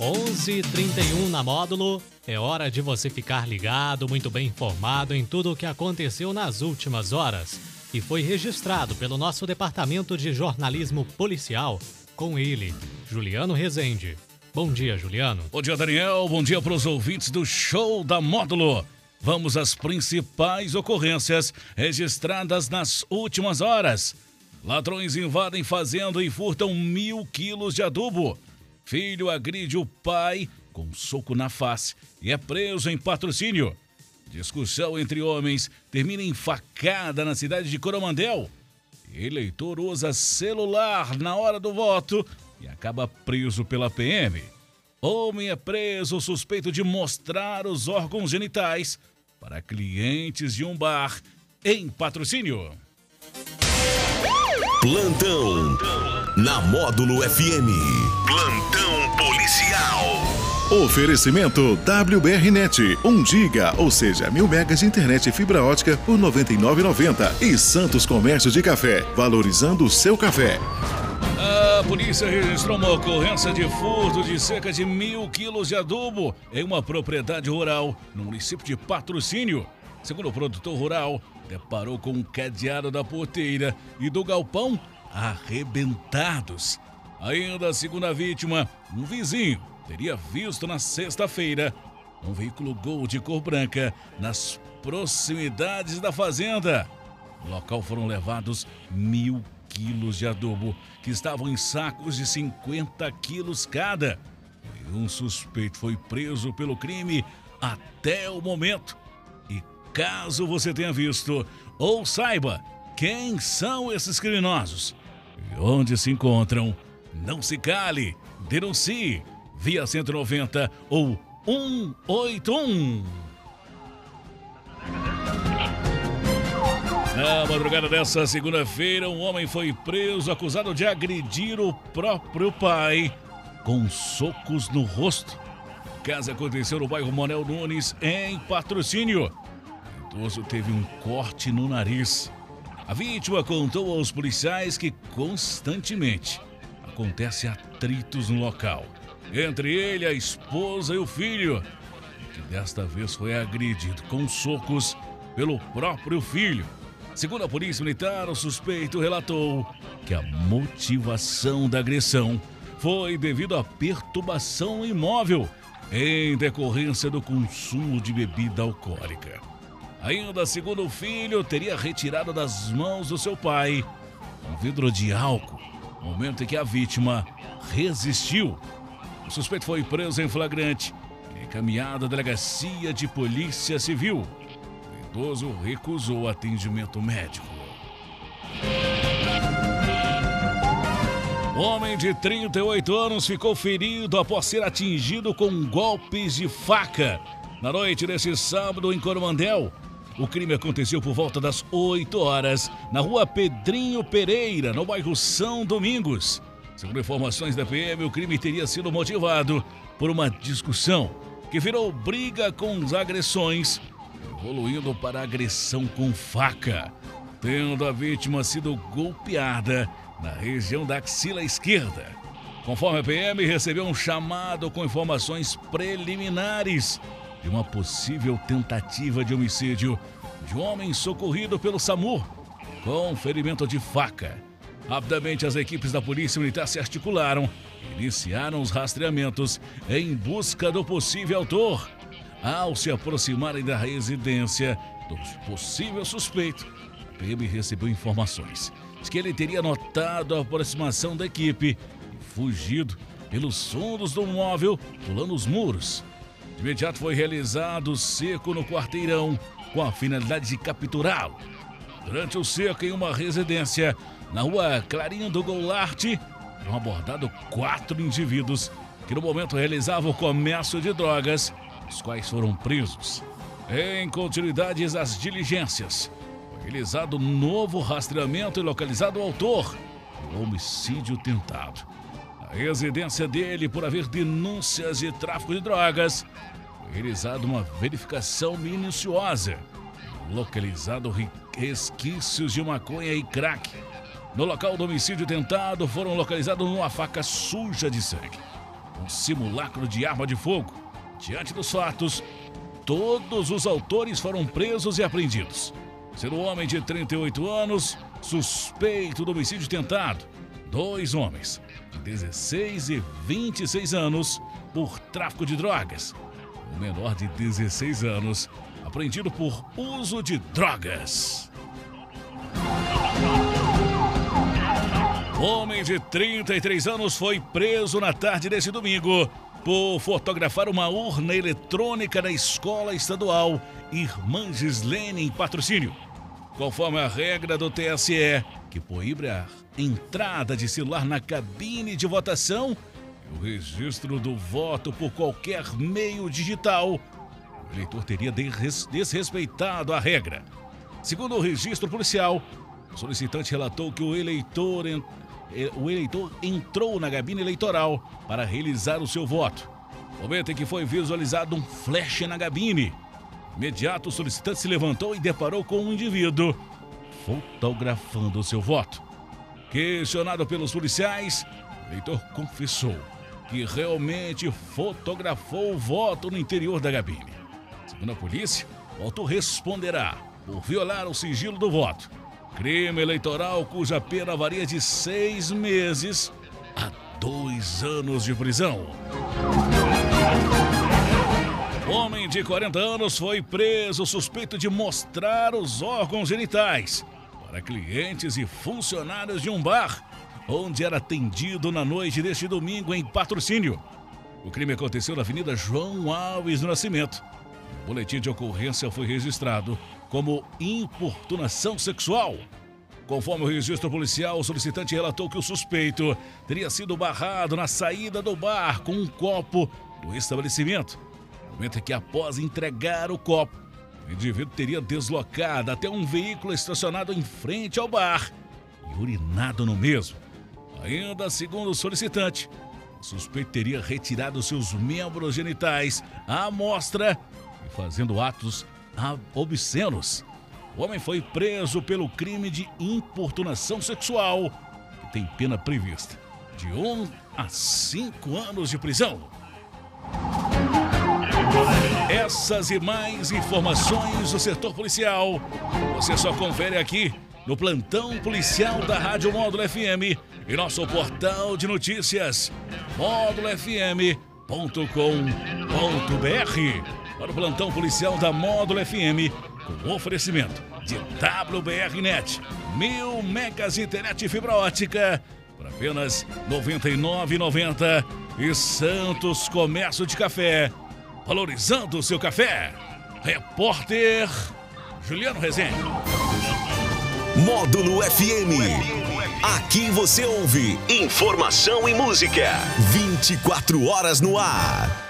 Onze trinta e um na módulo. É hora de você ficar ligado, muito bem informado em tudo o que aconteceu nas últimas horas e foi registrado pelo nosso departamento de jornalismo policial com ele, Juliano Rezende. Bom dia, Juliano. Bom dia, Daniel. Bom dia para os ouvintes do Show da Módulo. Vamos às principais ocorrências registradas nas últimas horas. Ladrões invadem fazenda e furtam mil quilos de adubo. Filho agride o pai com um soco na face e é preso em patrocínio. Discussão entre homens termina em facada na cidade de Coromandel. Eleitor usa celular na hora do voto e acaba preso pela PM. Homem é preso suspeito de mostrar os órgãos genitais para clientes de um bar em patrocínio. Plantão na Módulo FM. Plantão policial. Oferecimento WBRnet, 1 giga, ou seja, mil megas de internet e fibra ótica por R$ 99,90. E Santos Comércio de Café, valorizando o seu café. A polícia registrou uma ocorrência de furto de cerca de mil quilos de adubo em uma propriedade rural no município de Patrocínio. Segundo o produtor rural, deparou com um cadeado da porteira e do galpão arrebentados. Ainda a segunda vítima, um vizinho, teria visto na sexta-feira um veículo Gol de cor branca nas proximidades da fazenda. No local foram levados mil quilos de adubo, que estavam em sacos de 50 quilos cada. E um suspeito foi preso pelo crime até o momento. E caso você tenha visto ou saiba quem são esses criminosos e onde se encontram, não se cale, denuncie via 190 ou 181. Na madrugada dessa segunda-feira, um homem foi preso acusado de agredir o próprio pai com socos no rosto. O caso aconteceu no bairro Monel Nunes, em patrocínio. O idoso teve um corte no nariz. A vítima contou aos policiais que constantemente acontece atritos no local entre ele, a esposa e o filho, que desta vez foi agredido com socos pelo próprio filho. Segundo a polícia militar, o suspeito relatou que a motivação da agressão foi devido à perturbação imóvel em decorrência do consumo de bebida alcoólica. Ainda segundo o filho, teria retirado das mãos do seu pai um vidro de álcool, momento em que a vítima resistiu o suspeito foi preso em flagrante e encaminhado à delegacia de polícia civil. O idoso recusou atendimento médico. Homem de 38 anos ficou ferido após ser atingido com golpes de faca na noite deste sábado em Coromandel. O crime aconteceu por volta das 8 horas na rua Pedrinho Pereira, no bairro São Domingos. Segundo informações da PM, o crime teria sido motivado por uma discussão que virou briga com as agressões, evoluindo para agressão com faca, tendo a vítima sido golpeada na região da axila esquerda. Conforme a PM, recebeu um chamado com informações preliminares de uma possível tentativa de homicídio de um homem socorrido pelo SAMU com ferimento de faca. Rapidamente, as equipes da Polícia Militar se articularam e iniciaram os rastreamentos em busca do possível autor. Ao se aproximarem da residência do possível suspeito, a PM recebeu informações de que ele teria notado a aproximação da equipe e fugido pelos fundos do móvel, pulando os muros. De imediato foi realizado o seco no quarteirão com a finalidade de capturá-lo. Durante o seco em uma residência, na rua Clarinho do Goulart, foram abordados quatro indivíduos que no momento realizavam o comércio de drogas, os quais foram presos. Em continuidade às diligências, foi realizado novo rastreamento e localizado o autor do homicídio tentado. A residência dele, por haver denúncias de tráfico de drogas, foi realizada uma verificação minuciosa. localizado resquícios de maconha e crack. No local do homicídio tentado foram localizados uma faca suja de sangue, um simulacro de arma de fogo. Diante dos fatos, todos os autores foram presos e apreendidos. Sendo um homem de 38 anos, suspeito do homicídio tentado, dois homens, de 16 e 26 anos, por tráfico de drogas. O menor de 16 anos, apreendido por uso de drogas. Homem de 33 anos foi preso na tarde desse domingo por fotografar uma urna eletrônica da escola estadual Irmã Gislene em patrocínio. Conforme a regra do TSE, que proíbe a entrada de celular na cabine de votação e o registro do voto por qualquer meio digital, o eleitor teria desrespeitado a regra. Segundo o registro policial, o solicitante relatou que o eleitor, o eleitor entrou na cabine eleitoral para realizar o seu voto. Momento em que foi visualizado um flash na cabine. Imediato, o solicitante se levantou e deparou com um indivíduo fotografando o seu voto. Questionado pelos policiais, o eleitor confessou que realmente fotografou o voto no interior da cabine. Segundo a polícia, o autor responderá por violar o sigilo do voto. Crime eleitoral cuja pena varia de seis meses a dois anos de prisão. Homem de 40 anos foi preso suspeito de mostrar os órgãos genitais para clientes e funcionários de um bar onde era atendido na noite deste domingo em patrocínio. O crime aconteceu na Avenida João Alves do Nascimento. O boletim de ocorrência foi registrado como importunação sexual. Conforme o registro policial, o solicitante relatou que o suspeito teria sido barrado na saída do bar com um copo do estabelecimento. Momento em que, após entregar o copo, o indivíduo teria deslocado até um veículo estacionado em frente ao bar e urinado no mesmo. Ainda segundo o solicitante, o suspeito teria retirado seus membros genitais à amostra e fazendo atos obscenos. O homem foi preso pelo crime de importunação sexual, que tem pena prevista de 1 um a 5 anos de prisão. Essas e mais informações do setor policial você só confere aqui no plantão policial da Rádio Módulo FM e nosso portal de notícias módulofm.com.br. Para o plantão policial da Módulo FM, com oferecimento de WBRnet, mil megas internet fibra ótica por apenas R$ 99,90 e Santos Comércio de Café, valorizando o seu café. Repórter Juliano Rezende. Módulo FM. Aqui você ouve informação e música. 24 horas no ar.